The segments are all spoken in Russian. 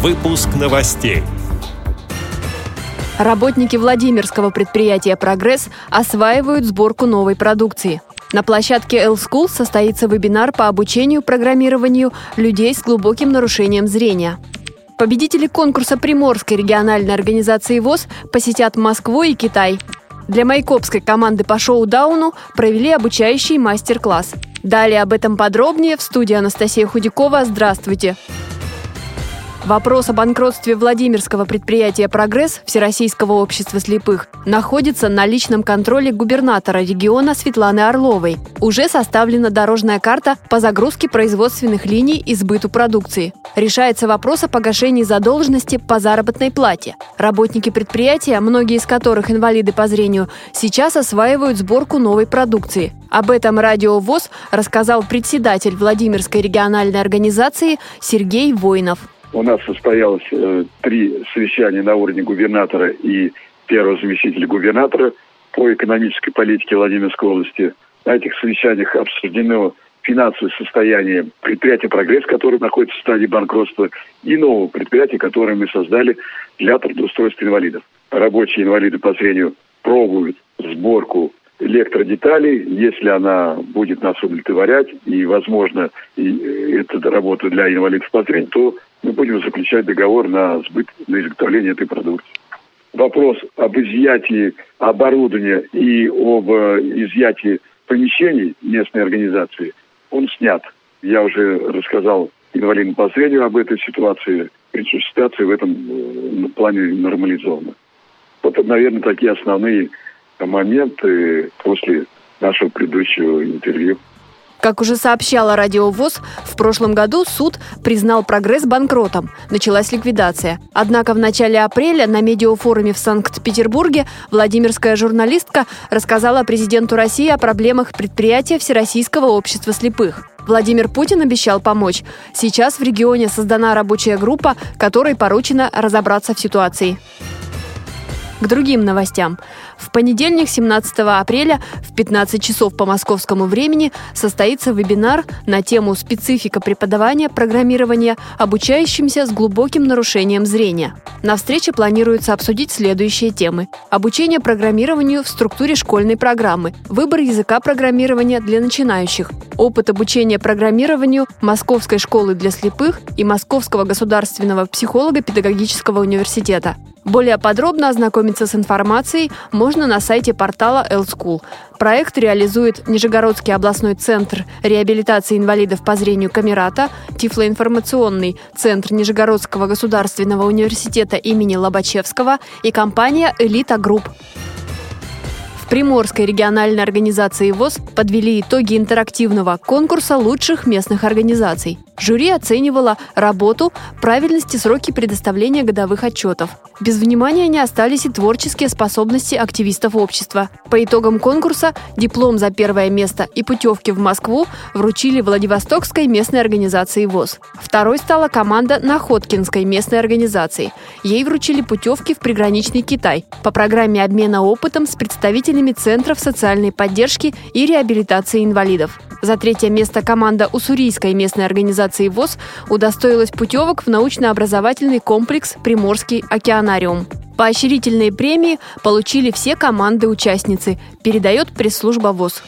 Выпуск новостей. Работники Владимирского предприятия «Прогресс» осваивают сборку новой продукции. На площадке L-School состоится вебинар по обучению программированию людей с глубоким нарушением зрения. Победители конкурса Приморской региональной организации ВОЗ посетят Москву и Китай. Для майкопской команды по шоу-дауну провели обучающий мастер-класс. Далее об этом подробнее в студии Анастасия Худякова. Здравствуйте! Вопрос о банкротстве Владимирского предприятия «Прогресс» Всероссийского общества слепых находится на личном контроле губернатора региона Светланы Орловой. Уже составлена дорожная карта по загрузке производственных линий и сбыту продукции. Решается вопрос о погашении задолженности по заработной плате. Работники предприятия, многие из которых инвалиды по зрению, сейчас осваивают сборку новой продукции. Об этом Радио ВОЗ рассказал председатель Владимирской региональной организации Сергей Воинов. У нас состоялось э, три совещания на уровне губернатора и первого заместителя губернатора по экономической политике Владимирской области. На этих совещаниях обсуждено финансовое состояние предприятия «Прогресс», которое находится в стадии банкротства, и нового предприятия, которое мы создали для трудоустройства инвалидов. Рабочие инвалиды по зрению пробуют сборку электродеталей, если она будет нас удовлетворять, и, возможно, и это работа для инвалидов по зрению, то мы будем заключать договор на сбыт, на изготовление этой продукции. Вопрос об изъятии оборудования и об э, изъятии помещений местной организации, он снят. Я уже рассказал инвалидам по зрению об этой ситуации. Причем ситуация в этом э, плане нормализована. Вот, наверное, такие основные моменты после нашего предыдущего интервью. Как уже сообщала Радио ВОЗ, в прошлом году суд признал прогресс банкротом. Началась ликвидация. Однако в начале апреля на медиафоруме в Санкт-Петербурге владимирская журналистка рассказала президенту России о проблемах предприятия Всероссийского общества слепых. Владимир Путин обещал помочь. Сейчас в регионе создана рабочая группа, которой поручено разобраться в ситуации. К другим новостям. В понедельник, 17 апреля, в 15 часов по московскому времени состоится вебинар на тему «Специфика преподавания программирования обучающимся с глубоким нарушением зрения». На встрече планируется обсудить следующие темы. Обучение программированию в структуре школьной программы, выбор языка программирования для начинающих, опыт обучения программированию Московской школы для слепых и Московского государственного психолого-педагогического университета, более подробно ознакомиться с информацией можно на сайте портала L-School. Проект реализует Нижегородский областной центр реабилитации инвалидов по зрению Камерата, Тифлоинформационный центр Нижегородского государственного университета имени Лобачевского и компания «Элита Групп». Приморской региональной организации ВОС подвели итоги интерактивного конкурса лучших местных организаций. Жюри оценивало работу, правильность и сроки предоставления годовых отчетов. Без внимания не остались и творческие способности активистов общества. По итогам конкурса диплом за первое место и путевки в Москву вручили Владивостокской местной организации ВОЗ. Второй стала команда Находкинской местной организации. Ей вручили путевки в приграничный Китай по программе обмена опытом с представителями центров социальной поддержки и реабилитации инвалидов. За третье место команда Уссурийской местной организации ВОЗ удостоилась путевок в научно-образовательный комплекс «Приморский океанариум». Поощрительные премии получили все команды-участницы, передает пресс-служба ВОЗ.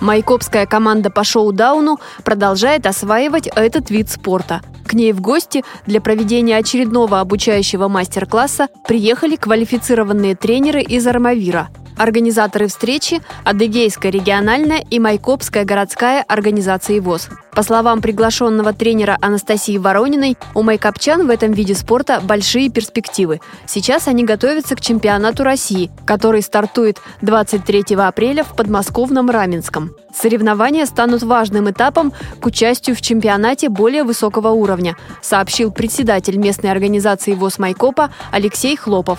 Майкопская команда по шоу-дауну продолжает осваивать этот вид спорта. К ней в гости для проведения очередного обучающего мастер-класса приехали квалифицированные тренеры из Армавира – Организаторы встречи – Адыгейская региональная и Майкопская городская организации ВОЗ. По словам приглашенного тренера Анастасии Ворониной, у майкопчан в этом виде спорта большие перспективы. Сейчас они готовятся к чемпионату России, который стартует 23 апреля в подмосковном Раменском. Соревнования станут важным этапом к участию в чемпионате более высокого уровня, сообщил председатель местной организации ВОЗ Майкопа Алексей Хлопов.